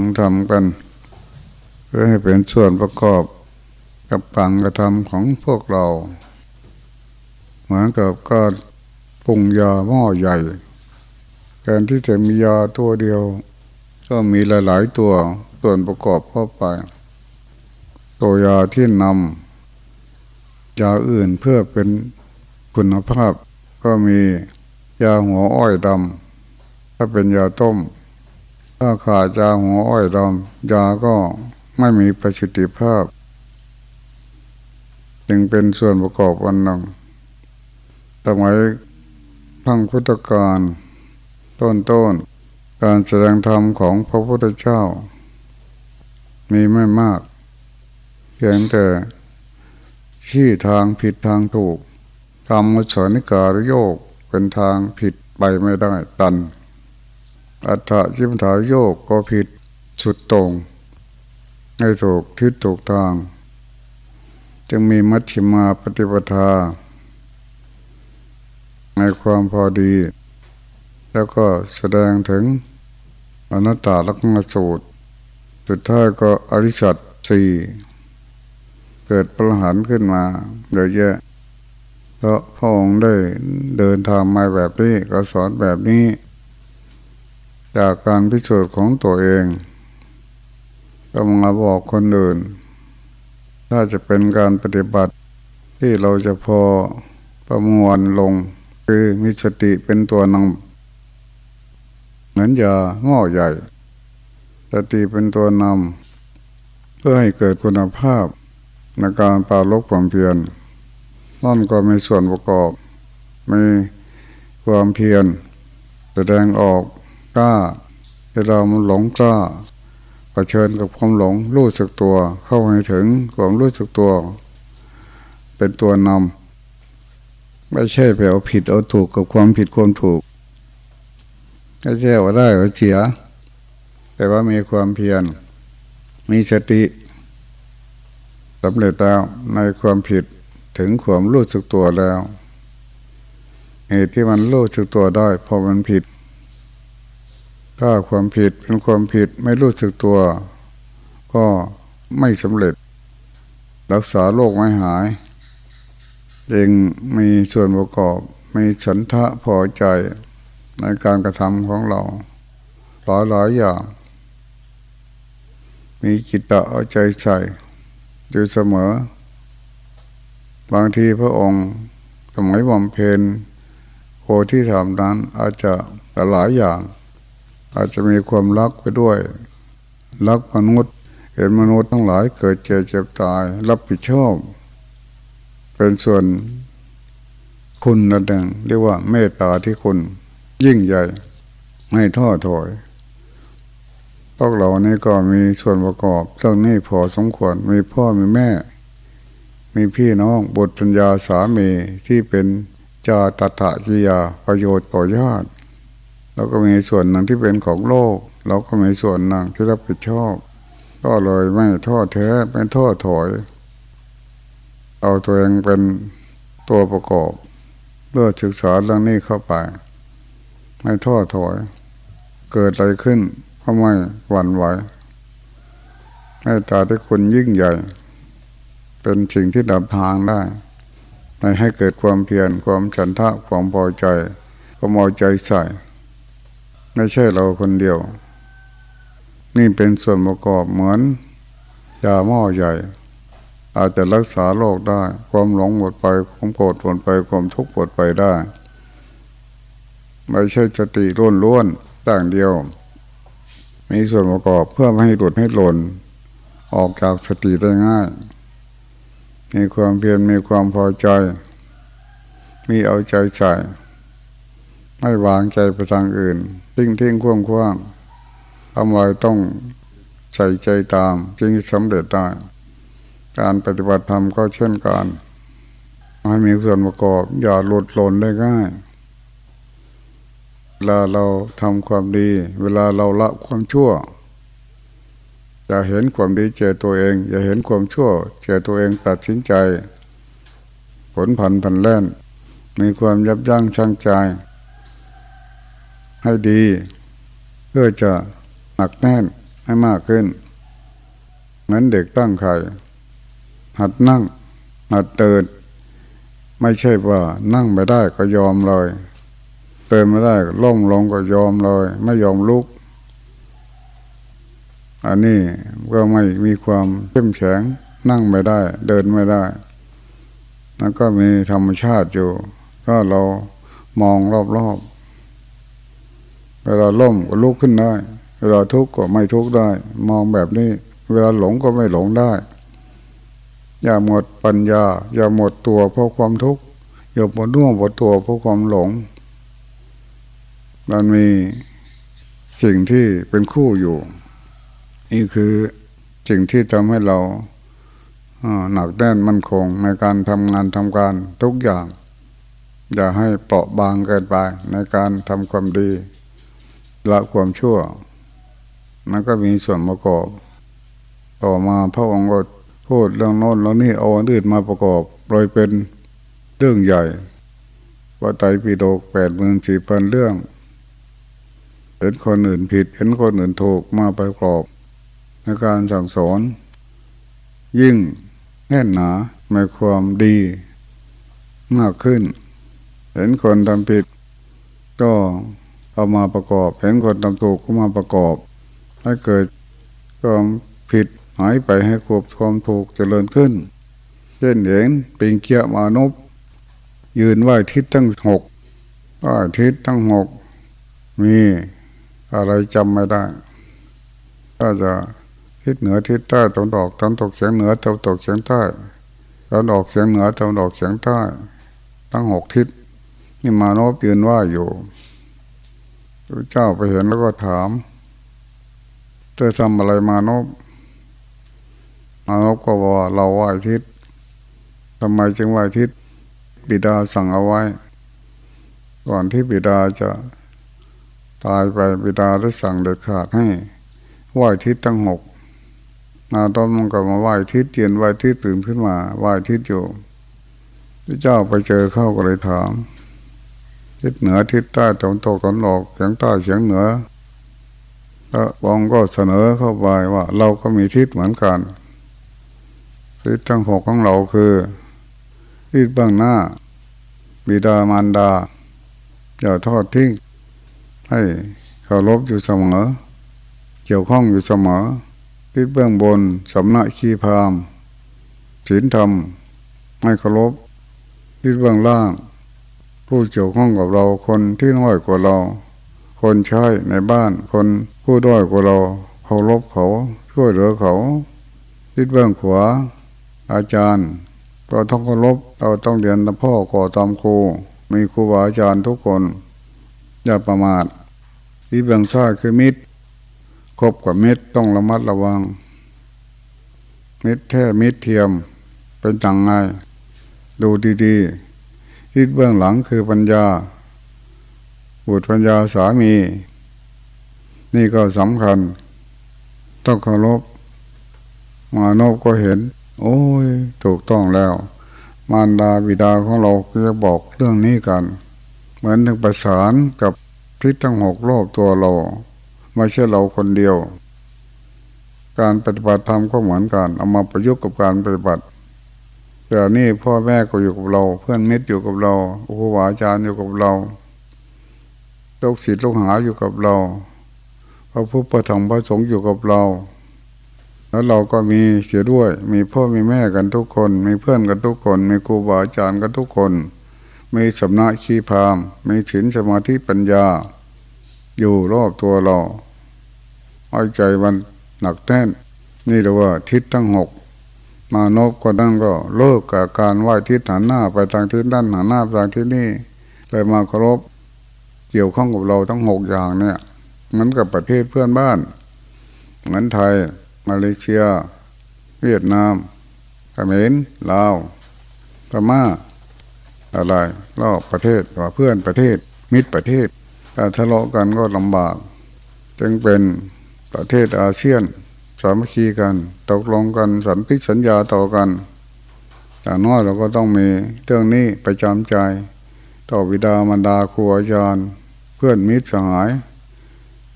งทำกัน เพื่อให้เป็นส่วนประกอบกับการกระทำของพวกเรา เหมือนกับการปรุงยาหม้อใหญ่แทนที่จะมียาตัวเดียว ก็มีหลายๆตัวส่วนประกอบเข้าไป ตัวยาที่นำยาอื่นเพื่อเป็นคุณภาพก็มียาหัวอ้อยดำถ้าเป็นยาต้ม ถ้าขาดยาหัวอ้อยดำยาก็ไม่มีประสิทธิภาพ จึงเป็นส่วนประกอบวันหนึ่งสมัยพังพุทธการต้นต้นการแสดงธรรมของพระพุทธเจ้า มีไม่มาก เพียงแต่ชี้ทางผิดทางถูกทำมุสนิการโยกเป็นทางผิดไปไม่ได้ตัน อัฏฐจิมถาโยกก็ผิดสุดตรงไม่ถูกทิศถูกทาง จึงมีมัชฌิมาปฏิปทา ในความพอดี แล้วก็แสดงถึงอนัตตาลักษณสูตร สุดท้ายก็อริสัตสี่เกิดประหารขึ้นมาเยอะแยะเพราะพระองค์ได้เดินทางมาแบบนี้ก็สอนแบบนี้ จากการพิสูจน์ของตัวเองก็มาบอกคนอื่น ถ้าจะเป็นการปฏิบัติที่เราจะพอประมวลลง คือมีสติเป็นตัวนำเหมือนยาหม้อใหญ่ สติเป็นตัวนำเพื่อให้เกิดคุณภาพในการปาลบความเพียรนั่นก็มีส่วนประกอบ มีความเพียรแสดงออก กล้าเวลามันหลงกล้าเผชิญกับความหลงรู้สึกตัว เข้าให้ถึงความรู้สึกตัว เป็นตัวนำไม่ใช่ไปเอาผิดเอาถูกกับความผิดความถูกไม่ใช่ว่าได้ว่าเสีย แต่ว่ามีความเพียรมีสติสำเร็จแล้วในความผิดถึงความรู้สึกตัวแล้วเหตุที่มันรู้สึกตัวได้พอมันผิด ถ้าความผิดเป็นความผิดไม่รู้สึกตัว ก็ไม่สำเร็จ รักษาโรคไม่หายจึงมีส่วนประกอบมีฉันทะพอใจในการกระทำของเราหลายหลายอย่าง มีจิตตะเอาใจใส่อยู่เสมอ บางทีพระองค์สมัยบำเพ็ญโคที่ทำนั้นอาจจะหลายอย่าง อาจจะมีความรักไปด้วย รักมนุษย์ เห็นมนุษย์ทั้งหลายเกิดเจ็บเจ็บตาย รับผิดชอบ เป็นส่วนคุณระดังเรียกว่าเมตตาที่คุณ ยิ่งใหญ่ ไม่ท้อถอยพวกเรานี่ก็มีส่วนประกอบเรื่องนี้พอสมควรมีพ่อมีแม่ มีพี่น้องบุตรปัญญาสามีที่เป็นจาตถะจิยาประโยชน์ต่อญาติ เราก็มีส่วนหนึ่งที่เป็นของโลก เราก็มีส่วนหนึ่งที่รับผิดชอบ ก็เลยไม่ท้อแท้ไม่ท้อถอย เอาตัวเองเป็นตัวประกอบเพื่อศึกษาเรื่องนี้เข้าไป ไม่ท้อถอย เกิดอะไรขึ้นก็ไม่หวั่นไหวให้ตาที่คุณยิ่งใหญ่ เป็นสิ่งที่ดับทางได้ในให้เกิดความเพียรความฉันทะความพอใจความเอาใจใส่ ไม่ใช่เราคนเดียว นี่เป็นส่วนประกอบเหมือนยาหม้อใหญ่ อาจจะรักษาโรคได้ ความหลงหมดไปความโกรธหมดไปความทุกข์หมดไปได้ ไม่ใช่สติล้วนล้วนต่างเดียว มีส่วนประกอบเพื่อไม่ให้หลุดให้หล่น ออกจากสติได้ง่าย มีความเพียรมีความพอใจ มีเอาใจใส่ ไม่วางใจไปทางอื่น ทิ้งทิ้งคว่างคว่างทำไว้ต้องใส่ใจตามจึงสำเร็จได้ การปฏิบัติธรรมก็เช่นกันให้มีส่วนประกอบอย่าหลุดหล่นได้ง่ายเวลาเราทำความดี เวลาเราละความชั่วอย่าเห็นความดีเจอตัวเอง อย่าเห็นความชั่วเจอตัวเองตัดสินใจ ผลผันผันแล่น มีความยับยั้งชั่งใจ ให้ดี เพื่อจะหนักแน่นให้มากขึ้นเหมือนเด็กตั้งไข่หัดนั่ง หัดเตือนไม่ใช่ว่านั่งไม่ได้ก็ยอมเลยเตือนไม่ได้ล่มลงก็ยอมเลย ไม่ยอมลุก อันนี้ก็ไม่มีความเข้มแข็งนั่งไม่ได้ เดินไม่ได้แล้วก็มีธรรมชาติอยู่ ก็เรามองรอบๆ เวลาล่มก็ลุกขึ้นได้ เวลาทุกข์ก็ไม่ทุกข์ได้ มองแบบนี้ เวลาหลงก็ไม่หลงได้ อย่าหมดปัญญา อย่าหมดตัวเพราะความทุกข์อย่าหมดน่วงหมดตัวเพราะความหลง มันมีสิ่งที่เป็นคู่อยู่ นี่คือสิ่งที่ทำให้เราหนักแน่นมั่นคงในการทำงานทำการทุกอย่าง อย่าให้เปราะบางเกินไปในการทำความดี ละความชั่ว มันก็มีส่วนประกอบ ต่อมาพระองค์ก็พูดเรื่องโน้นแล้วนี่เอาอันอื่นมาประกอบโดยเป็นเรื่องใหญ่ว่าไตรปิฎกแปดหมื่นสี่พันเรื่องเห็นคนอื่นผิดเห็นคนอื่นถูกมาประกอบในการสั่งสอน ยิ่งแน่นหนาในความดีมากขึ้น เห็นคนทำผิด ก็ เอามาประกอบ เห็นคนทำถูกก็มาประกอบให้เกิดความผิดหายไปให้ควบความถูกเจริญขึ้น เช่นเห็นปิงเกียมานพยืนไหวทิศตั้งหกไหวทิศตั้งหกมีอะไรจำไม่ได้ถ้าจะทิศเหนือทิศใต้ตะวันออกตะวันตกเฉียงเหนือตะวันตกเฉียงใต้ตะวันออกเฉียงเหนือตะวันออกเฉียงใต้ตั้งหกทิศนี่มานพยืนว่าอยู่ พระเจ้าไปเห็นแล้วก็ถามเธอทำอะไรมานพมานพก็บอกเราไหวทิศทำไมจึงไหวทิศบิดาสั่งเอาไว้ ก่อนที่บิดาจะตายไปบิดาได้สั่งเด็ดขาดให้ไหวทิศตั้งหกนาตอนมันก็มาไหวทิศเตียนไหวทิศตื่นขึ้นมาไหวทิศอยู่พระเจ้าไปเจอเข้าก็เลยถาม ทิศเหนือทิศใต้ตะวันตกตะวันออกเฉียงใต้เฉียงเหนือแล้วบองก็เสนอเข้าไปว่า เราก็มีทิศเหมือนกัน ทิศทั้งหกของเราคือทิศเบื้องหน้า บิดามารดาอย่าทอดทิ้งให้เคารพอยู่เสมอ เกี่ยวข้องอยู่เสมอ ทิศเบื้องบนสำนักขีพามศีลธรรมให้เคารพทิศเบื้องล่าง ผู้เกี่ยวข้องกับเราคนที่น้อยกว่าเรา คนใช้ในบ้าน คนผู้ด้อยกว่าเราเคารพเขาช่วยเหลือเขาทิศเบื้องขวา อาจารย์ ก็ต้องเคารพเราต้องเรียนตามพ่อก่อตามครูมีครูบาอาจารย์ทุกคน อย่าประมาทที่เบื้องซ้ายคือมิตรคบกับมิตรต้องระมัดระวัง มิตรแท้มิตรเทียมเป็นจังไงดูดีๆ ที่เบื้องหลังคือปัญญาบุตรปัญญาสามี นี่ก็สำคัญ ต้องเคารพมานพก็เห็น โอ้ย ถูกต้องแล้ว มารดาบิดาของเราจะบอกเรื่องนี้กัน เหมือนถึงประสานกับทิศทั้งหกรอบตัวเรา ไม่ใช่เราคนเดียว การปฏิบัติธรรมก็เหมือนกัน เอามาประยุกต์กับการปฏิบัติ แต่นี่พ่อแม่ก็อยู่กับเรา เพื่อนมิตรอยู่กับเราครูบาอาจารย์อยู่กับเราลูกศิษย์ลูกหาอยู่กับเราพระพุทธธรรมพระสงฆ์อยู่กับเรา แล้วเราก็มีเสียด้วย มีพ่อมีแม่กันทุกคน มีเพื่อนกันทุกคน มีครูบาอาจารย์กันทุกคน มีสำนักขีพาม มีศีลสมาธิปัญญา อยู่รอบตัวเราเอาใจมันหนักแน่น นี่เรียกว่าทิศทั้งหก มานพก็นั่นก็เลิกกับการไหว้ทิศหันหน้าไปทางทิศด้านหันหน้าทางที่นี่เลยมาเคารพเกี่ยวข้องกับเราทั้งหกอย่างเนี่ยเหมือนกับประเทศเพื่อนบ้านเหมือนไทย มาเลเซีย เวียดนามเขมรลาวพม่าอะไรรอบประเทศว่าเพื่อนประเทศ มิตรประเทศถ้าทะเลาะกันก็ลำบาก จึงเป็นประเทศอาเซียน สามัคคีกัน ตกลงกันสัญพิสัญญาต่อกันแต่น้อยเราก็ต้องมีเรื่องนี้ประจำใจ ต่อวิดามารดาครูอาจารย์ เพื่อนมิตรสหาย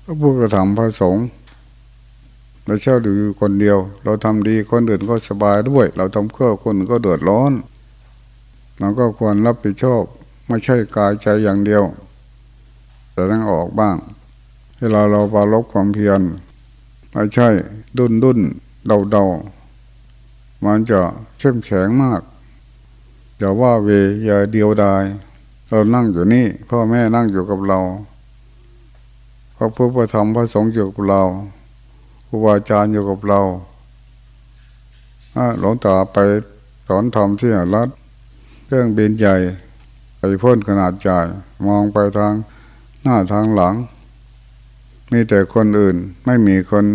พระพุทธธรรมพระสงฆ์ไม่ใช่าอยู่คนเดียว เราทำดีคนอื่นก็สบายด้วย เราทำเพื่อคนอื่นก็เดือดร้อนเราก็ควรรับผิดชอบไม่ใช่กายใจอย่างเดียวแต่ต้องออกบ้าง เวลาเราปาลบความเพียรไม่ใช่ ดุนดุนเดาเดามันจะเข้มแข็งมากอย่าว่าเวอย่าเดียวดาย เรานั่งอยู่นี่พ่อแม่นั่งอยู่กับเราพระพุทธธรรมพระสงฆ์อยู่กับเราครูบาอาจารย์อยู่กับเราหลวงตาไปสอนธรรมที่รัฐเครื่องบินใหญ่ไปพ่นขนาดใหญ่มองไปทางหน้าทางหลัง มีแต่คนอื่นไม่มีคน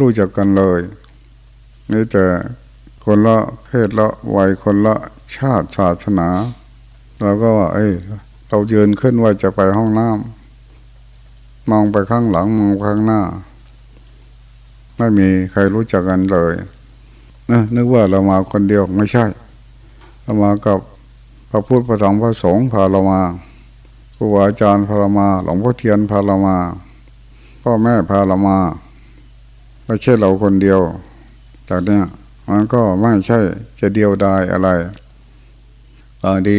รู้จักกันเลยมีแต่คนละเพศละวัยคนละชาติศาสนาเราก็ว่าเอ้ย เราเยืนขึ้นว่าจะไปห้องน้ำมองไปข้างหลังมองข้างหน้า ไม่มีใครรู้จักกันเลยนะนึกว่าเรามาคนเดียวไม่ใช่ เรามากับพระพุทธพระธรรมพระสงฆ์พาเรามาครูบาอาจารย์พาเรามา หลวงพ่อเทียนพาเรามา พ่อแม่พาเรามา ไม่ใช่เราคนเดียวจากเนี้ยมันก็ไม่ใช่จะเดียวดายอะไรบางที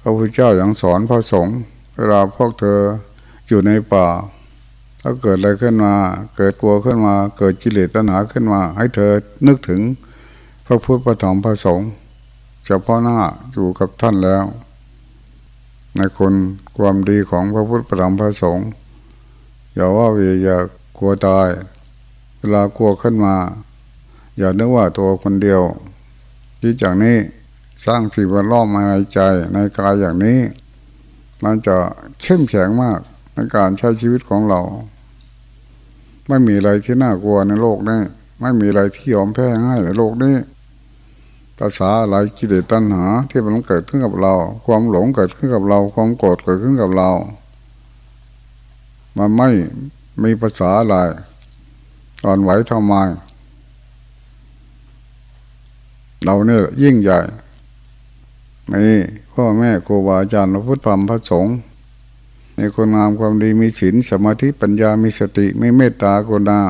พระพุทธเจ้าอย่างสอนพระสงฆ์เวลาพวกเธออยู่ในป่า ถ้าเกิดอะไรขึ้นมา เกิดกลัวขึ้นมา เกิดจิเลตัณหาขึ้นมา ให้เธอนึกถึงพระพุทธพระธรรมพระสงฆ์เฉพาะหน้าอยู่กับท่านแล้ว ในคนความดีของพระพุทธพระธรรมพระสงฆ์อย่าว่าเวียอย่ากลัวตาย เวลากลัวขึ้นมา อย่านึกว่าตัวคนเดียว ที่จากนี้สร้างสิ่งแวดล้อมมาในใจในกายอย่างนี้ มันจะเข้มแข็งมากในการใช้ชีวิตของเรา ไม่มีอะไรที่น่ากลัวในโลกนี้ ไม่มีอะไรที่ยอมแพ้ง่ายในโลกนี้ภาษาอะไรกิเลสตัณหา ที่มันเกิดขึ้นกับเรา ความหลงเกิดขึ้นกับเรา ความโกรธเกิดขึ้นกับเรา มันไม่มีภาษาอะไร ตอนไหวทำไมเราเนี่ยยิ่งใหญ่มีพ่อแม่ครูบาอาจารย์พระพุทธธรรมพระสงฆ์มีคนงามความดีมีศีลสมาธิปัญญามีสติไม่เมตตากรุณา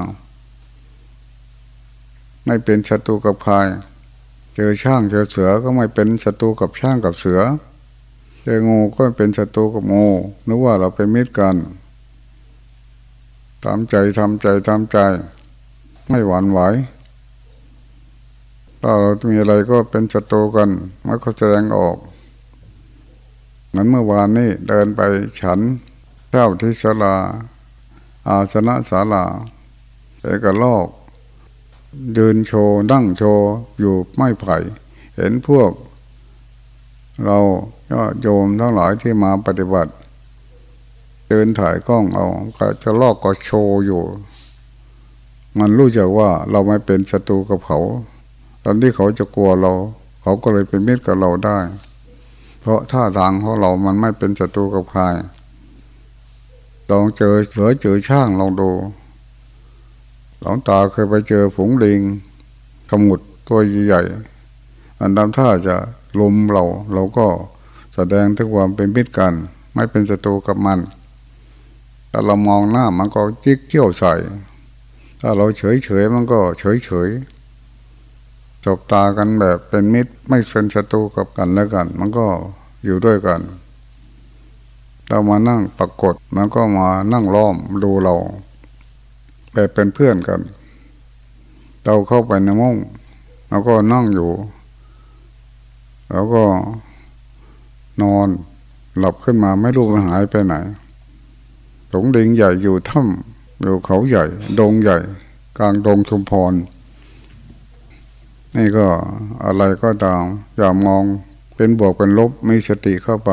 ไม่เป็นศัตรูกับใครเจอช่างเจอเสือก็ไม่เป็นศัตรูกับช่างกับเสือ เจองูก็เป็นศัตรูกับงูนึกว่าเราเป็นมิตรกันทำใจทำใจทำใจ ไม่หวั่นไหวถ้าเรามีอะไรก็เป็นศัตรูกันมันก็แสดงออกเหมือนเมื่อวานนี้เดินไปฉันเจ้าที่ศาลา อาสนะศาลาเอกลอกเดินโชว์นั่งโชว์อยู่ไม่ไผ่เห็นพวก เราก็โยมทั้งหลายที่มาปฏิบัติ เดินถ่ายกล้องเอาก็จะลอกก็โชว์อยู่ มันรู้จักว่าเราไม่เป็นศัตรูกับเขา ตอนที่เขาจะกลัวเรา เขาก็เลยเป็นมิตรกับเราได้ เพราะท่าทางของเรามันไม่เป็นศัตรูกับใครลองเจอเสือเจอช่างลองดูหลวงตาเคยไปเจอผงลิงขมุดตัวใหญ่อันดำท่าจะลุมเรา เราก็แสดงถึงความเป็นมิตรกัน ไม่เป็นศัตรูกับมัน แต่เรามองหน้ามันก็จิกเกี่ยวใส่ ถ้าเราเฉยเฉยมันก็เฉยเฉยจบตากันแบบเป็นมิตรไม่เป็นศัตรูกับกันแล้วกัน มันก็อยู่ด้วยกันเรามานั่งปรากฏมันก็มานั่งล้อมดูเราแบบเป็นเพื่อนกัน เราเข้าไปในมุ้งเราก็นั่งอยู่แล้วก็นอนหลับขึ้นมาไม่รู้มันหายไปไหนหลงดิงใหญ่อยู่ถ้ำ อยู่เขาใหญ่ ดงใหญ่ กลางดงชุมพร นี่ก็อะไรก็ตาม อย่ามองเป็นบวกเป็นลบมีสติเข้าไป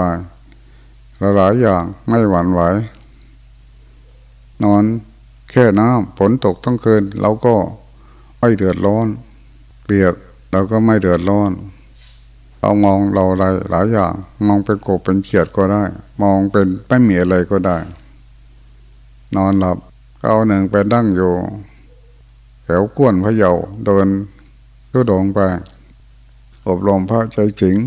หลายอย่างไม่หวั่นไหว นอนแค่น้ำฝนตกทั้งคืนเราก็ไม่เดือดร้อน เปียกเราก็ไม่เดือดร้อนเรามองเราอะไรหลายอย่าง มองเป็นกบเป็นเขียดก็ได้ มองเป็นไม่มีอะไรก็ได้ นอนหลับ เอาหนึ่งไปดั้งอยู่แถวก้วนพะเยาเดินก็ดงไป อบรมพระใจจิง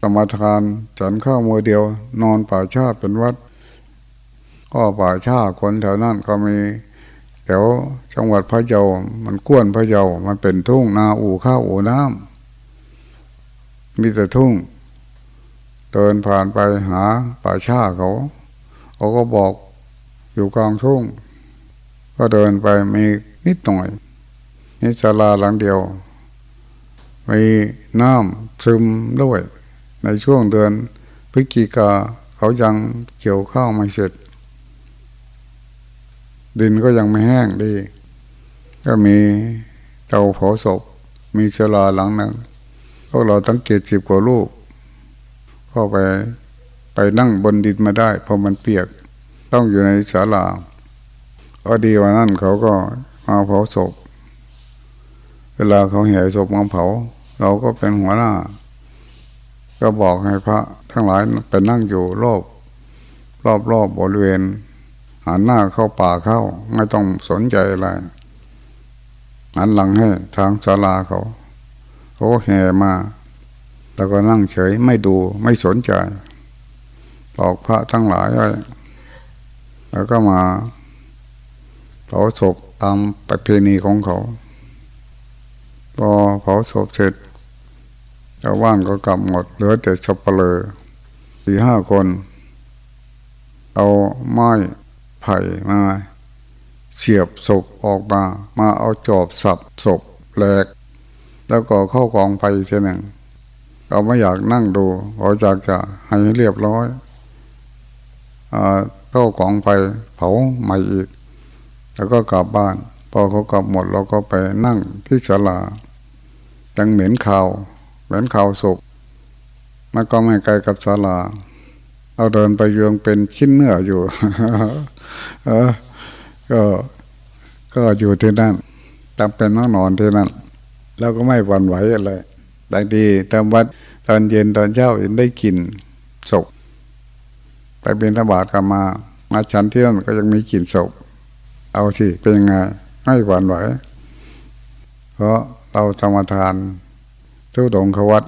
สมทานฉันข้าวมือเดียว นอนป่าชาเป็นวัด ก็ป่าชาคนแถวนั้นก็มีแถวจังหวัดพะเยา มันก้วนพะเยา มันเป็นทุ่งนาอู่ข้าวอู่น้ำมีแต่ทุ่ง เดินผ่านไปหาป่าชาเขาเขาก็บอก อยู่กลางทุ่ง ก็เดินไปมีนิดหน่อยนี่ศาลาหลังเดียว มีน้ำซึมด้วย ในช่วงเดือนพฤศจิกาเขายังเกี่ยวข้าวไม่เสร็จ ดินก็ยังไม่แห้งดี ก็มีเตาเผาศพ มีศาลาหลังหนึ่งพวกเราตั้งเกตสิบกว่าลูกก็ไปไปนั่งบนดินมาได้ เพราะมันเปียก ต้องอยู่ในศาลาพอดีวันนั้นเขาก็มาเผาศพ เวลาเขาแห่ศพมาเผา เราก็เป็นหัวหน้า ก็บอกให้พระ ทั้งหลายไปนั่งอยู่รอบรอบรอบบริเวณหันหน้าเข้าป่าเข้า ไม่ต้องสนใจอะไรหันหลังให้ทางศาลาเขาเขาแห่มา แล้วก็นั่งเฉยไม่ดูไม่สนใจบอกพระทั้งหลายไว้ แล้วก็มาเผาศพตามประเพณีของเขา พอเผาศพเสร็จชาวบ้านก็กลับหมด เหลือแต่สับเปลือสี่ห้าคน เอาไม้ไผ่มาเสียบศพออกมา มาเอาจอบสับศพแหลก แล้วก็เข้ากองไปทีหนึ่งเราไม่อยากนั่งดูเราอยากจะให้เรียบร้อยอ เข้ากองไปเผาใหม่อีก แล้วก็กลับบ้าน พอเขากลับหมดเราก็ไปนั่งที่ศาลายังเหม็นข่าวเหม็นข่าวศพมันก็ไม่ไกลกับศาลาเราเดินไปยงเป็นชิ้นเนื้ออยู่เออก็ก็อยู่ที่นั่นจำเป็นต้องนอนที่นั่นแล้วก็ไม่หวั่นไหวอะไรบางทีตอนวัดตอนเย็นตอนเช้าได้กินศพ ไปเป็นธบาตกลับมามาฉันเที่นั่นก็ยังมีกลิ่นศพ เอาสิเป็นยังไงไม่หวั่นไหว เพราะเราสมทานทุดงควัต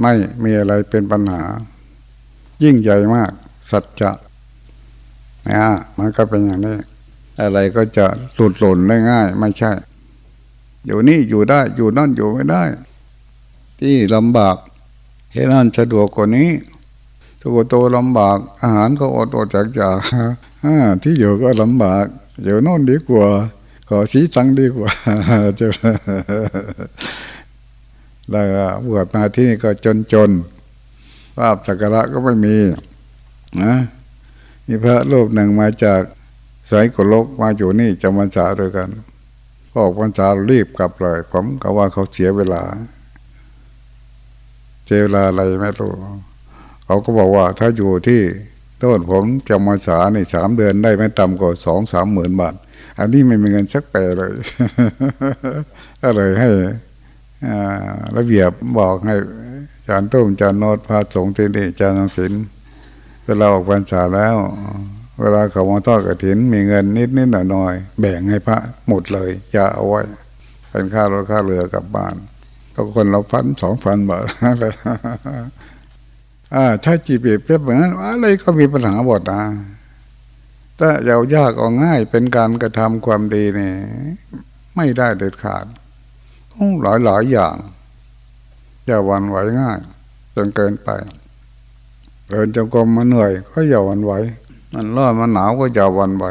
ไม่มีอะไรเป็นปัญหา ยิ่งใหญ่มาก สัจจะนะมันก็เป็นอย่างนี้ อะไรก็จะหลุดหล่นได้ง่าย ไม่ใช่ อยู่นี่อยู่ได้ อยู่นั่นอยู่ไม่ได้ ที่ลำบากเห็นนั่นสะดวกกว่านี้ ทุกโตลำบาก อาหารก็อดอดจากจากที่อยู่ก็ลำบากอยู่โน่นดีกว่า ขอสีตังดีกว่าจะแล้วบวชมาที่นี่ก็จนจนภาพสักการะก็ไม่มีนะมีพระรูปหนึ่งมาจากสายกุลกมาอยู่นี่จำพรรษาด้วยกันออกพรรษารีบกลับเลยผมก็ว่าเขาเสียเวลา เจเวลาอะไรไม่รู้ เขาก็บอกว่าถ้าอยู่ที่ต้นผมจำพรรษาในสามเดือนได้ไม่ต่ำกว่าสองสามหมื่นบาท อันนี้ไม่มีเงินสักแปเลย ก็เลยให้ระเบียบบอกให้จารตุ้มจารโนดพาสงที่นี่จารนงศิลเวลาออกพรรษาแล้ว เวลาเขามาทอดกระถิน มีเงินนิดนิดหน่อยหน่อยแบ่งให้พระหมดเลยอย่าเอาไว้ เป็นค่ารถค่าเรือกลับบ้าน ก็คนเราพันสองพันบาท อ่าถ้าจีบเปรียบแบบนั้นอะไรก็มีปัญหาบทนะถ้าเอายากเอาง่ายเป็นการกระทำความดีเนี่ยไม่ได้เด็ดขาดต้องหลายหลายอย่างอย่าวันไหวง่ายจนเกินไปเดินจงกรมมาเหนื่อย ก็อย่าวันไหวมันร้อนมันหนาวก็อย่าวันไหว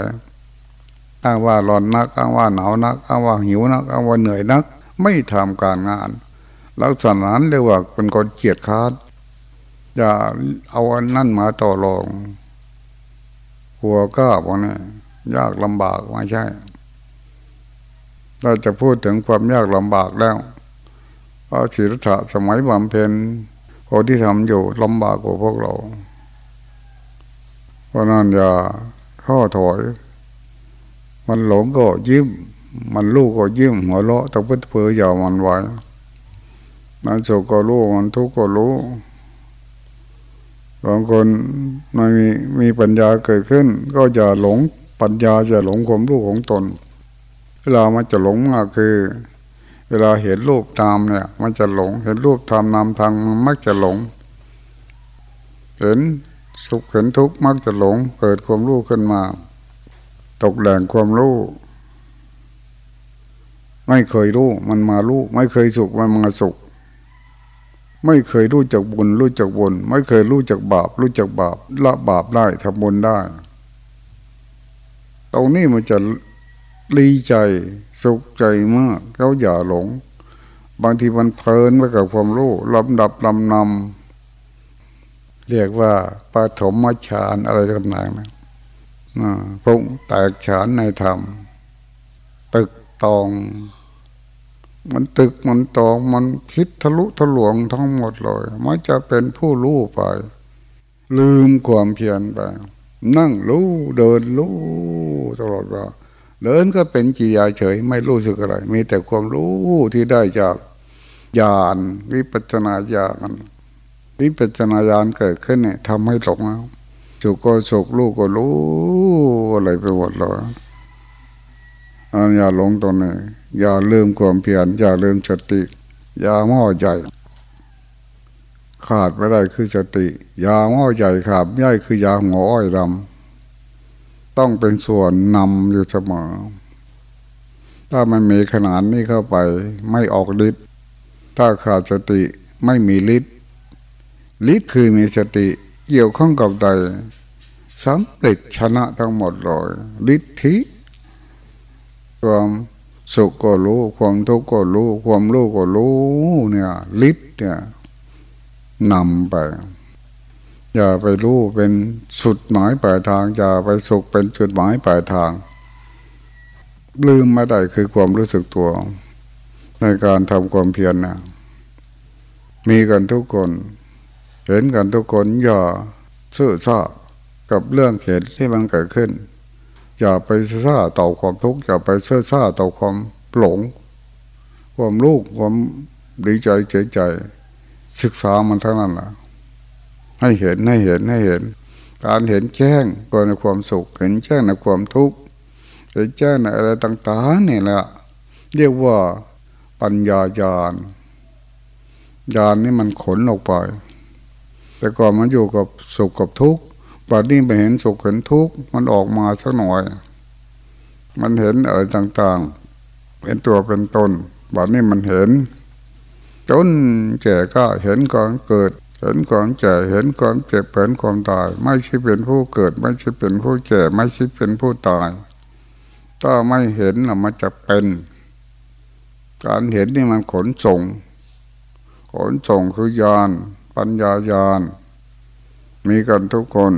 อ้างว่าร้อนนักอ้างว่าหนาวนักอ้างว่าหิวนักอ้างว่าเหนื่อยนัก ไม่ทำการงาน ลักษณะนั้นเรียกว่าเป็นคนเกียจค้าน อย่าเอาอันนั่นมาต่อรองหัวก็พวกนี้ยากลำบากไม่ใช่ เราจะพูดถึงความยากลำบากแล้วพระศิริธะสมัยบำเพ็ญคนที่ทำอยู่ลำบากกว่าพวกเรา เพราะนั้นอย่าข้อถอย มันหลงก็ยิ้ม มันลูกก็ยิ้มหัวเราะต้องพึ่งเพื่ออย่ามันไว้มันสุขก็รู้ มันทุกข์ก็รู้ บางคนไม่มีมีปัญญาเกิดขึ้น ก็จะหลงปัญญาจะหลงความรู้ของตน เวลามันจะหลงมากคือ เวลาเห็นรูปตามเนี่ย มันจะหลง เห็นรูปทำนามทางมันมักจะหลง เห็นสุขเห็นทุกข์มักจะหลง เกิดความรู้ขึ้นมา ตกแหล่งความรู้ไม่เคยรู้ มันมารู้ ไม่เคยสุขมันมาสุข ไม่เคยรู้จักบุญรู้จักบุญไม่เคยรู้จักบาป รู้จักบาปละบาปได้ทำบุญได้ ตรงนี้มันจะดีใจสุขใจมากเขาอย่าหลง บางทีมันเพลินไปกับความรู้ลำดับลำนำเรียกว่าปฐมฌานอะไรต่างๆนะพุ่งแตกฉานในธรรม ตึกตอง มันตึกมันตองมันคิดทะลุทะลวงทั้งหมดเลยมันจะเป็นผู้รู้ไป ลืมความเพียรไป นั่งรู้เดินรู้ตลอดเวลาเดินก็เป็นกิยาเฉยไม่รู้สึกอะไร มีแต่ความรู้ที่ได้จากญาณวิปัจนาญาณวิปัจนาญาณเกิดขึ้นเนี่ยทำให้หลงแล้วสุขก็สุขลูกก็รู้อะไรไปหมดเลย อย่าหลงตรงนี้อย่าลืมความเพียรอย่าลืมสติอย่าหม้อใหญ่ ขาดไม่ได้คือสติยาหม้อใหญ่ขาดใหญ่คือยาหัวอ้อยดำต้องเป็นส่วนนำอยู่เสมอถ้ามันมีขนาดนี้เข้าไป ไม่ออกฤทธิ์ถ้าขาดสติไม่มีฤทธิ์ฤทธิ์คือมีสติเกี่ยวข้องกับใดสำเร็จชนะทั้งหมดเลยฤทธิ ความสุขก็รู้ ความทุกข์ก็รู้ ความรู้ก็รู้ เนี่ยฤทธิ์เนี่ยนำไป อย่าไปรู้เป็นสุดหมายปลายทาง อย่าไปสุขเป็นจุดหมายปลายทาง ลืมม่ได้คือความรู้สึกตัว ในการทำความเพียรนะมีกันทุกคน เห็นกันทุกคนอย่าซื่อซ่ากับเรื่องเหตุที่มันเกิดขึ้น อย่าไปซ่าต่อความทุกข์อย่าไปเสื่อซ่าต่อความหลง ความลูกความดีใจเฉยใจ ศึกษามันเท่านั้นแหละให้เห็นให้เห็นให้เห็น การเห็นแจ้งก็ในความสุข เห็นแจ้งในความทุกข์เห็นแจ้งในอะไรต่างๆนี่แหละเรียกว่าปัญญาญาณญาณนี่มันขนออกไป แต่ก่อนมันอยู่กับสุขกับทุกข์ ปัจนี้ไปเห็นสุขเห็นทุกข์มันออกมาสักหน่อย มันเห็นอะไรต่างๆ เป็นตัวเป็นตนบัดนี้มันเห็น จนแก่ก็เห็นก่อนเกิด เห็นก่อนแก่เห็นก่อนเจ็บเห็นความตาย ไม่ใช่เป็นผู้เกิด ไม่ใช่เป็นผู้แก่ไม่ใช่เป็นผู้ตาย ถ้าไม่เห็นมันจะเป็น การเห็นนี่มันขนส่ง ขนส่งคือยาน ปัญญายาณ มีกันทุกคน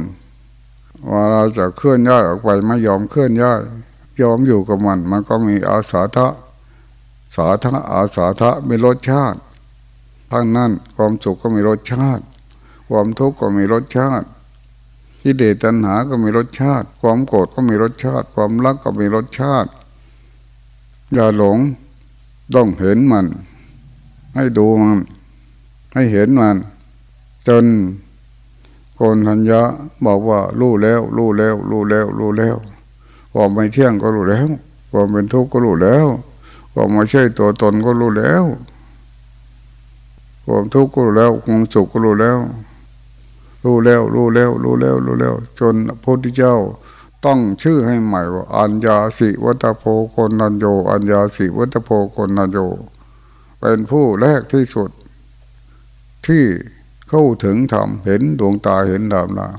ว่าเราจะเคลื่อนย้ายออกไปไม่ยอมเคลื่อนย้ายยอมอยู่กับมัน มันก็มีอาสาทะสาธะอาสาทะมีรสชาติทั้งนั้นความสุขก็มีรสชาติ ความทุกข์ก็มีรสชาติที่เดตัณหาก็มีรสชาติ ความโกรธก็มีรสชาติ ความรักก็มีรสชาติ อย่าหลงต้องเห็นมัน ให้ดูมัน ให้เห็นมัน จน คนทัญญะบอกว่ารู้แล้ว รู้แล้ว รู้แล้ว รู้แล้วความไม่เที่ยงก็รู้แล้วความเป็นทุกข์ก็รู้แล้วความไม่ใช่ตัวตนก็รู้แล้วความทุกข์ก็รู้แล้วความสุขก็รู้แล้ว รู้แล้ว รู้แล้ว รู้แล้ว รู้แล้ว จนพระพุทธเจ้าต้องชื่อให้ใหม่ว่าอัญญาสิวัตโพคนนันโยอัญญาสิวัตโพคนนันโยเป็นผู้แรกที่สุดที่ เข้าถึงธรรมเห็นดวงตาเห็นธรรมนะ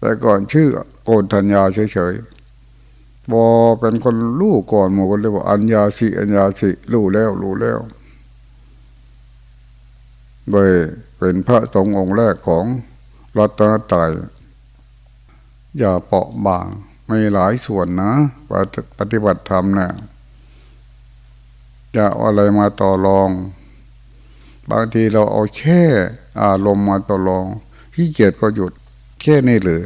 แต่ก่อนชื่อโกนธัญญาเฉยๆบอเป็นคนรู้ก่อนหมู่คนเรียกว่าอัญญาสิอัญญาสิรู้แล้วรู้แล้วโดยเป็นพระสงฆ์องค์แรกของรัตนตรัยอย่าเปาะบางไม่หลายส่วนนะปฏิบัติธรรมเนะี่ยอย่าอะไรมาต่อรอง บางทีเราเอาแค่ อารมณ์มาตกลงขี้เกียจก็หยุด แค่นี้หรือ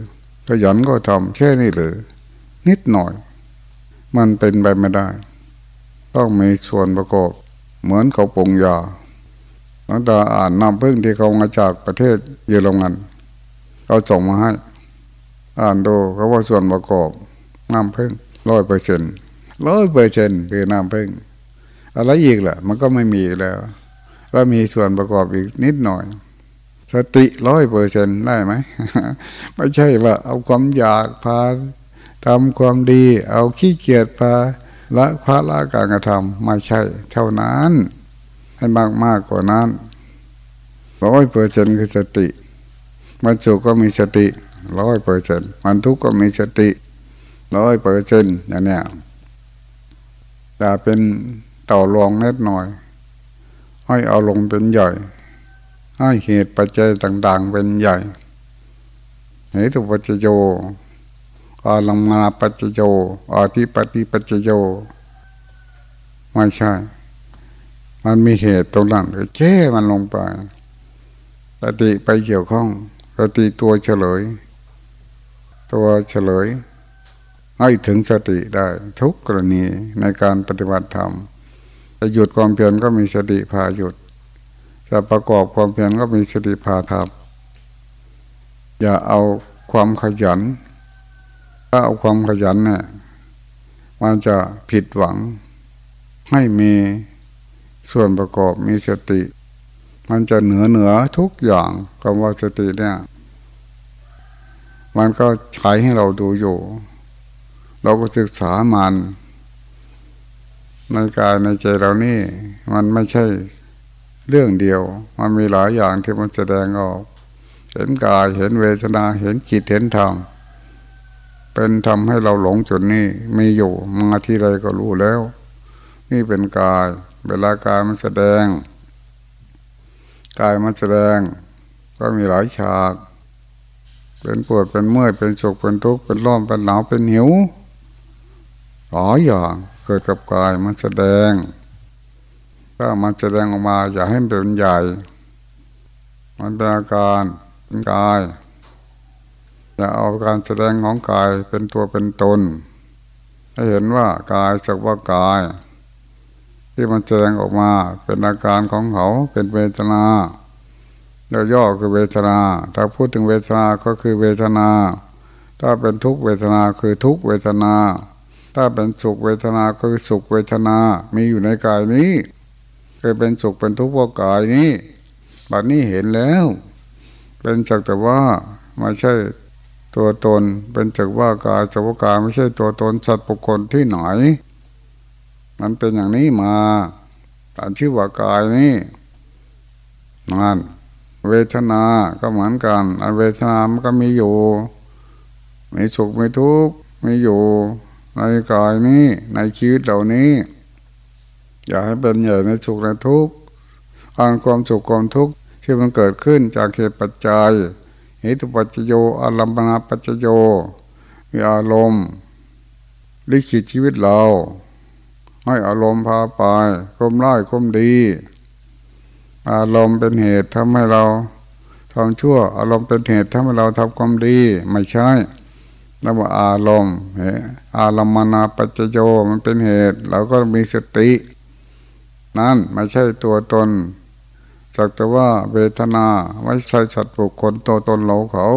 ขยันก็ทำแค่นี้หรือ นิดหน่อย มันเป็นไปไม่ได้ ต้องมีส่วนประกอบ เหมือนเขาปรุงยาตั้งแต่อ่านน้ำพึ่งที่เขามาจากประเทศเยอรมันเขาส่งมาให้ อ่านดูเขาว่าส่วนประกอบน้ำพึ่งร้อยเปอร์เซ็นต์ร้อยเปอร์เซ็นต์คือน้ำพึ่งอะไรอีกล่ะ มันก็ไม่มีแล้ว แล้วมีส่วนประกอบอีกนิดหน่อย สติร้อยเปอร์เซ็นได้ไหมไม่ใช่ว่า เอาความอยากพาทำความดี เอาขี้เกียจพาละพระละการกระทำไม่ใช่ เท่านั้น ให้มากมากกว่านั้นร้อยเปอร์เซ็นคือสติมันสุขก็มีสติร้อยเปอร์เซ็นมันทุกข์ก็มีสติร้อยเปอร์เซ็นอย่างเนี้ยแต่เป็นต่อรองนิดหน่อยให้เอาลงเป็นใหญ่ ให้เหตุปัจจัยต่าง ๆ เป็นใหญ่เหตุปัจจโยอาลังมาปัจจโยอาทิปฏิปัจจโยไม่ใช่ มันมีเหตุตรงนั้นก็แก้มันลงไปสติไปเกี่ยวข้องสติตัวเฉลย ตัวเฉลย ให้ถึงสติได้ทุกกรณีในการปฏิบัติธรรมจะหยุดความเพียรก็มีสติพาหยุด จะประกอบความเพียรก็มีสติพาทำอย่าเอาความขยัน ถ้าเอาความขยันเนี่ยมันจะผิดหวัง ให้มีส่วนประกอบมีสติ มันจะเหนือเหนือทุกอย่างคำว่าสติเนี่ย มันก็ใช้ให้เราดูอยู่ เราก็ศึกษามันในกายในใจเรานี่ มันไม่ใช่ เรื่องเดียว มันมีหลายอย่างที่มันแสดงออก เห็นกายเห็นเวทนาเห็นจิตเห็นธรรมเป็นทำให้เราหลงจุดนี้มีอยู่มาที่ไรก็รู้แล้ว นี่เป็นกาย เวลากายมันแสดง กายมันแสดง ก็มีหลายฉาก เป็นปวดเป็นเมื่อยเป็นสุขเป็นทุกข์เป็นร้อนเป็นหนาวเป็นหิวหลายอย่างเกิดกับกายมันแสดง ถ้ามันแสดงออกมาอย่าให้มันเป็นใหญ่ มันเป็นอาการเป็นกาย อย่าเอาการแสดงของกายเป็นตัวเป็นตน ให้เห็นว่ากายสักว่ากาย ที่มันแสดงออกมาเป็นอาการของเขาเป็นเวทนาแล้วย่อคือเวทนา ถ้าพูดถึงเวทนา ก็คือเวทนา ถ้าเป็นทุกเวทนาคือทุกเวทนา ถ้าเป็นสุขเวทนาคือสุขเวทนา มีอยู่ในกายนี้ เคยเป็นสุขเป็นทุกข์เพราะกายนี้บัดนี้เห็นแล้ว เป็นจักแต่ว่าไม่ใช่ตัวตน เป็นจักว่ากายจักว่ากายไม่ใช่ตัวตนสัตว์บุคคลที่ไหนมันเป็นอย่างนี้มาตามชื่อว่ากายนี้นั่นเวทนาก็เหมือนกันอันเวทนามันก็มีอยู่ มีสุขมีทุกข์มีอยู่ ในกายนี้ในชีวิตเหล่านี้ อย่าให้เป็นใหญ่ในสุขในทุกข์อันความสุขความทุกข์ที่มันเกิดขึ้นจากเหตุปัจจัยเหตุปัจจโยอารัมปนาปัจจโยมีอารมณ์ลิขิตชีวิตเรา ให้อารมณ์พาไปคมร้ายคมดี อารมณ์เป็นเหตุทำให้เราทำชั่ว อารมณ์เป็นเหตุทำให้เราทำความดี ไม่ใช่แล้วว่าอารมณ์อารมณนาปัจจโยมันเป็นเหตุ เราก็มีสติ นั่นไม่ใช่ตัวตน สักแต่ว่าเวทนาไม่ใช่สัตว์บุคคลตัวตนเราเขา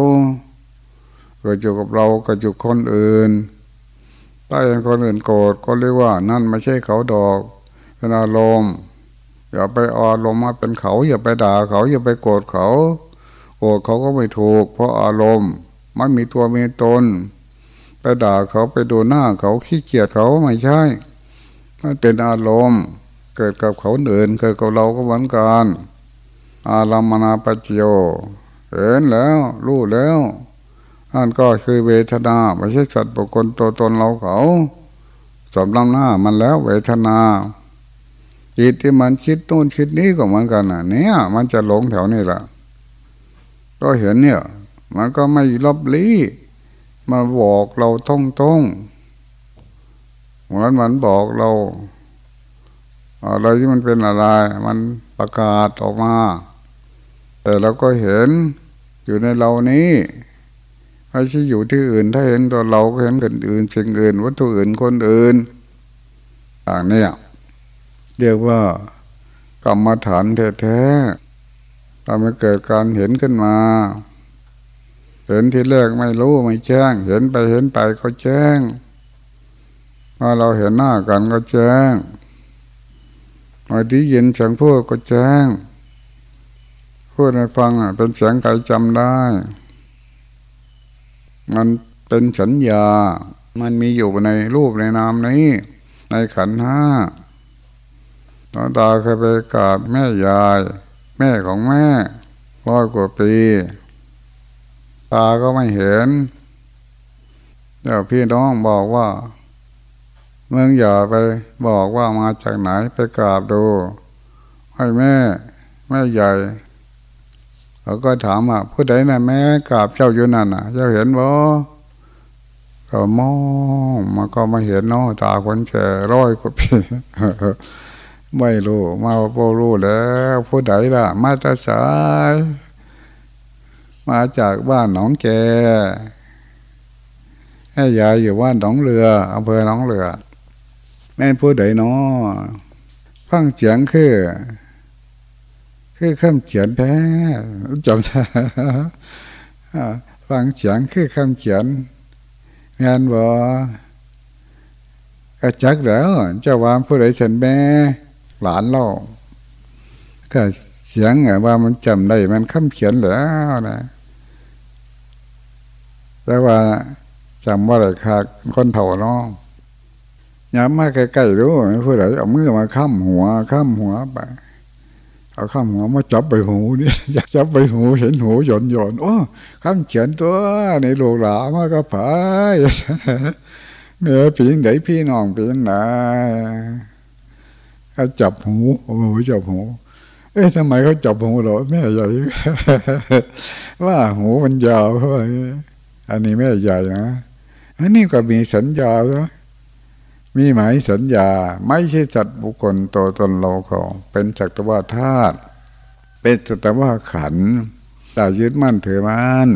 เกิดอยู่กับเราก็อยู่คนอื่นถ้าเห็นคนอื่นโกรธก็เรียกว่า นั่นไม่ใช่เขาดอกเป็นอารมณ์อย่าไปอารมณ์มาเป็นเขา อย่าไปด่าเขา อย่าไปโกรธเขาโกรธเขาก็ไม่ถูก เพราะอารมณ์มันมีตัวมีตนไปด่าเขาไปดูหน้าเขาขี้เกียจเขาไม่ใช่มันเป็นอารมณ์ เกิดกับเขาเดินเกิดกับเราก็เหมือนกันอารามนาปจิโยเห็นแล้ว รู้แล้วนั่นก็คือเวทนาไม่ใช่สัตว์บุคคลตัวตนเราเขาสมลำหน้ามันแล้วเวทนาจิตที่มันคิดโน่นคิดนี้ก็เหมือนกันอะ เนี่ย มันจะหลงแถวนี้แหละก็เห็นเนี่ย มันก็ไม่ลบลี้มาบอกเราท่องท่องเหมือนมันบอกเรา อะไรที่มันเป็นอะไร มันประกาศออกมา แต่เราก็เห็นอยู่ในเรานี้ไม่ใช่อยู่ที่อื่น ถ้าเห็นตัวเราก็เห็นคนอื่นสิ่งอื่น วัตถุอื่นคนอื่น ต่างเนี่ยเรียกว่ากรรมฐานแท้ๆทำให้เกิดการเห็นขึ้นมาเห็นที่แรกไม่รู้ไม่แจ้ง เห็นไปเห็นไปก็แจ้งพอเราเห็นหน้ากันก็แจ้ง บางทียินเสียงพูดก็แจ้ง พูดให้ฟังอะเป็นเสียงใครจำได้ มันเป็นสัญญา มันมีอยู่ในรูปในนามนี้ ในขันห้าตอนตาเคยไปกราบแม่ยาย แม่ของแม่ร้อยกว่าปี ตาก็ไม่เห็นเดี๋ยวพี่น้องบอกว่า มืองอย่าไปบอกว่ามาจากไหนไปกราบดูให้แม่แม่ใหญ่เขาก็ถามว่าผู้ใดน่ะแม่กราบเจ้าอยู่นั่นน่ะ เจ้าเห็นบ่ก็มองมันก็มาเห็นเนาะตาคนแก่ร้อยกว่าปีไม่รู้มาโปรู้แล้วผู้ใดล่ะ มาจากสาย มาจากบ้านหนองแกให้ยายอยู่บ้านหนองเรืออำเภอหนองเรือ แม่ผู้ใดเนาะฟังเสียงคือ คือคำเขียนแท้จำได้ฟังเสียงคือคำเขียนงานบ่กระจักแล้วเจ้าวามผู้ใดฉันแม่หลานเราก็เสียงว่ามันจำได้มันคำเขียนแล้วนะแต่ว่าจำว่าอะไรคักคนเถ่าน้อง ย้ำมาใกล้ๆรู้ผู้ใดเอามือมาค้ำหัวค้ำหัวไป เอาข้ามหัวมาจับใบหูนี่อยากจับใบหูเห็นหูหย่อนหย่อนโอ้ข้ามเขียนตัวในโลกหลามากระพายเมื่อปีนไหนพี่น้องปีนไหนเขาจับหูโอ้โหจับหู เอ๊ะทำไมเขาจับหูเราแม่ใหญ่ว่าหูมันยาวเขาอันนี้แม่ใหญ่นะอันนี้ก็มีสัญญาแล้ว มีหมายสัญญาไม่ใช่จัดบุคคลตัวตนเราเขาเป็นจักรวาธาตุเป็นจักรวาขันแต่ยึดมั่นถือมั่น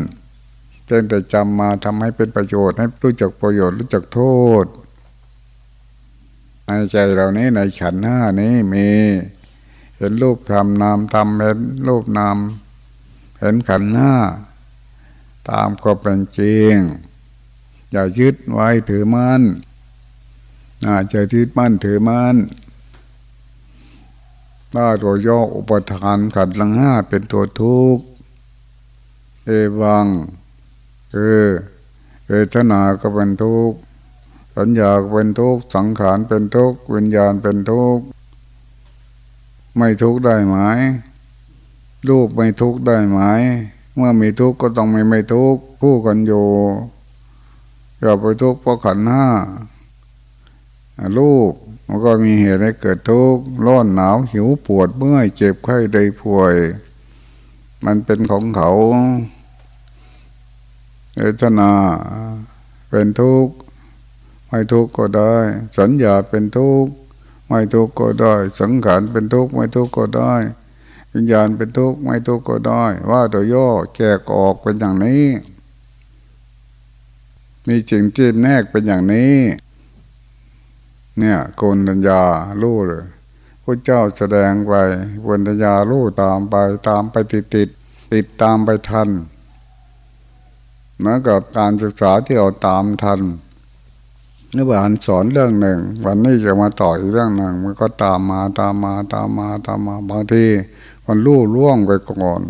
เป็นแต่จำมาทำให้เป็นประโยชน์ให้รู้จักประโยชน์รู้จักโทษในใจเรานี้ในขันห้านี้มีเห็นรูปทำนามทำเห็นรูปนามเห็นขันห้าตามก็เป็นจริง อย่ายึดไว้ถือมั่น อาจจะที่มั่นถือมั่นถ้าตัวย่ออุปทานขัดลังห้าเป็นตัวทุกข์ เอวังคือเวทนาก็เป็นทุกข์สัญญาก็เป็นทุกข์สังขารเป็นทุกข์วิญญาณเป็นทุกข์ไม่ทุกข์ได้ไหมรูปไม่ทุกข์ได้ไหมเมื่อมีทุกข์ก็ต้องไม่ไม่ทุกข์คู่กันอยู่อย่าไปทุกข์เพราะขันห้า ลูกมันก็มีเหตุให้เกิดทุกข์ร้อนหนาวหิวปวดเมื่อยเจ็บไข้ใดป่วย มันเป็นของเขาเวทนาเป็นทุกข์ไม่ทุกข์ก็ได้ สัญญาเป็นทุกข์ไม่ทุกข์ก็ได้ สังขารเป็นทุกข์ไม่ทุกข์ก็ได้วิญญาณเป็นทุกข์ไม่ทุกข์ก็ได้ ว่าโดยย่อแกกออกเป็นอย่างนี้ มีจริงที่แนกเป็นอย่างนี้ เนี่ยโกนัญญาลู่เลยพระเจ้าแสดงไปโกนัญญาลู่ตามไปตามไปติดติดติดตามไปทันเหมือนกับการศึกษาที่เราตามทันนึกว่าสอนเรื่องหนึ่ง วันนี้จะมาต่ออีกเรื่องหนึ่ง มันก็ตามมาตามมาตามมาตามมาบางทีมันลู่ล่วงไปก่อน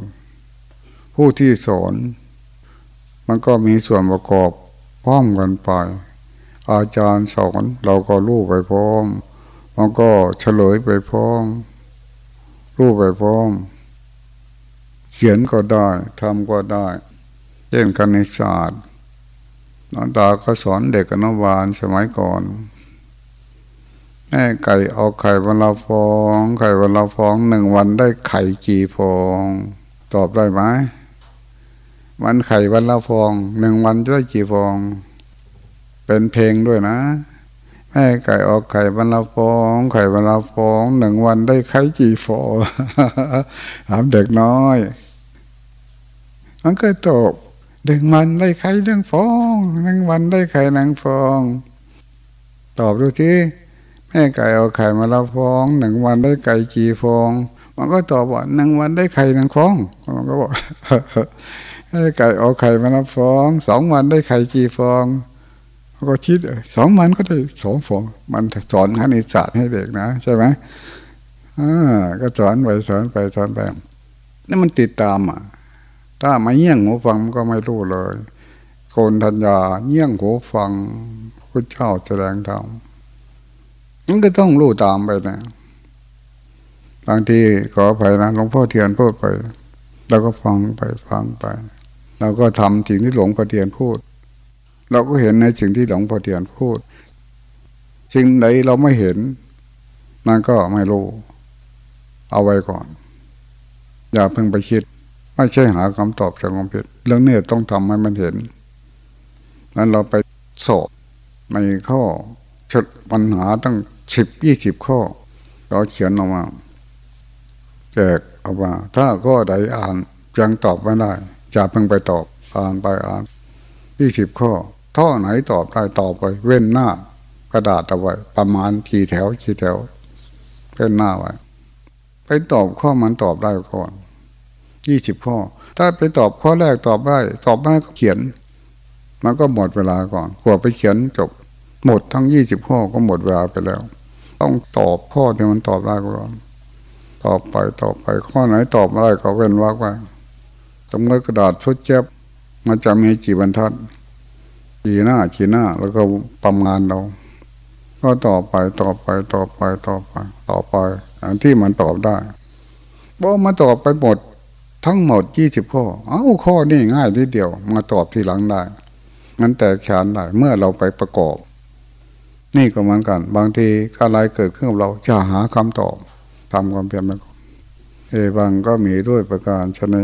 ผู้ที่สอน มันก็มีส่วนประกอบพร้อมกันไป อาจารย์สอนเราก็รู้ไปพร้อมมันก็เฉลยไปพร้อมรู้ไปพร้อม เขียนก็ได้ทำก็ได้เช่นคณิตศาสตร์นอนตาก็สอนเด็กอนุบาลสมัยก่อนแม่ไก่เอาไข่วันละฟอง ไข่วันละฟองหนึ่งวันได้ไข่กี่ฟอง ตอบได้ไหมมันไข่วันละฟองหนึ่งวันจะได้กี่ฟอง เป็นเพลงด้วยนะแม่ไก่ออกไข่บรรลาฟอง ไข่บรรลาฟองหนึ่งวันได้ไข่กี่ฟองถามเด็กน้อย มันก็ตกหนึ่งวันได้ไข่หนึ่งฟองหนึ่งวันได้ไข่หนึ่งฟอง ตอบดูทีแม่ไก่เอาไข่มาละฟองหนึ่งวันได้ไก่กี่ฟอง มันก็ตอบว่าหนึ่งวันได้ไข่หนึ่งฟองมันก็บอกแม่ไก่เอาไข่มาละฟองสองวันได้ไข่กี่ฟอง ก็คิดสองมันก็ได้สองฟองมันสอนคณิตศาสตร์ให้เด็กนะ ใช่ไหมอ่าก็สอนไปสอนไปสอนไปนี่มันติดตามอะ ถ้าไม่เยี่ยงหูฟังมันก็ไม่รู้เลยโกนทัญญาเยี่ยงหูฟังพระเจ้าแสดงธรรมมันก็ต้องรู้ตามไปนะบางทีขออภัยนะหลวงพ่อเทียนพูดไปเราก็ฟังไปฟังไปเราก็ทำสิ่งที่หลวงพ่อเทียนพูด เราก็เห็นในสิ่งที่หลวงพ่อเทียนพูดสิ่งไหนเราไม่เห็นนั่นก็ไม่รู้ เอาไว้ก่อน อย่าเพิ่งไปคิด ไม่ใช่หาคำตอบจากความผิดเรื่องนี้ต้องทำให้มันเห็น นั้นเราไปสอบในข้อชดปัญหาตั้งสิบยี่สิบข้อเราเขียนออกมาแจกออกมาถ้าก็ใดอ่านยังตอบไม่ได้จะเพิ่งไปตอบอ่านไปอ่านยี่สิบข้อ ท่อไหนตอบได้ตอบไป เว้นหน้ากระดาษเอาไว้ ประมาณกี่แถวกี่แถวเว้นหน้าไว้ไปตอบข้อมันตอบได้ก่อนยี่สิบข้อ ถ้าไปตอบข้อแรกตอบได้ ตอบไม่ได้ก็เขียน มันก็หมดเวลาก่อนกว่าไปเขียนจบ หมดทั้งยี่สิบข้อก็หมดเวลาไปแล้ว ต้องตอบข้อที่มันตอบได้ก่อนตอบไปตอบไปข้อไหนตอบไม่ได้ก็เว้นวรรคไว้ตรงกระดาษชุดเจ็บมันจะมีกี่บรรทัด กี่หน้ากี่หน้า แล้วก็ประมาณเรา ก็ต่อไปต่อไปต่อไปต่อไป ต่อไปอันที่มันตอบได้บอกมาตอบไปหมดทั้งหมดยี่สิบข้อ เอ้าข้อนี่ง่ายนิดเดียว มาตอบทีหลังได้มันแต่แขนได้เมื่อเราไปประกอบ นี่ก็เหมือนกัน บางทีอะไรเกิดขึ้นกับเราจะหาคำตอบทำความเพียรไปก่อนเอวังก็มีด้วยประการชน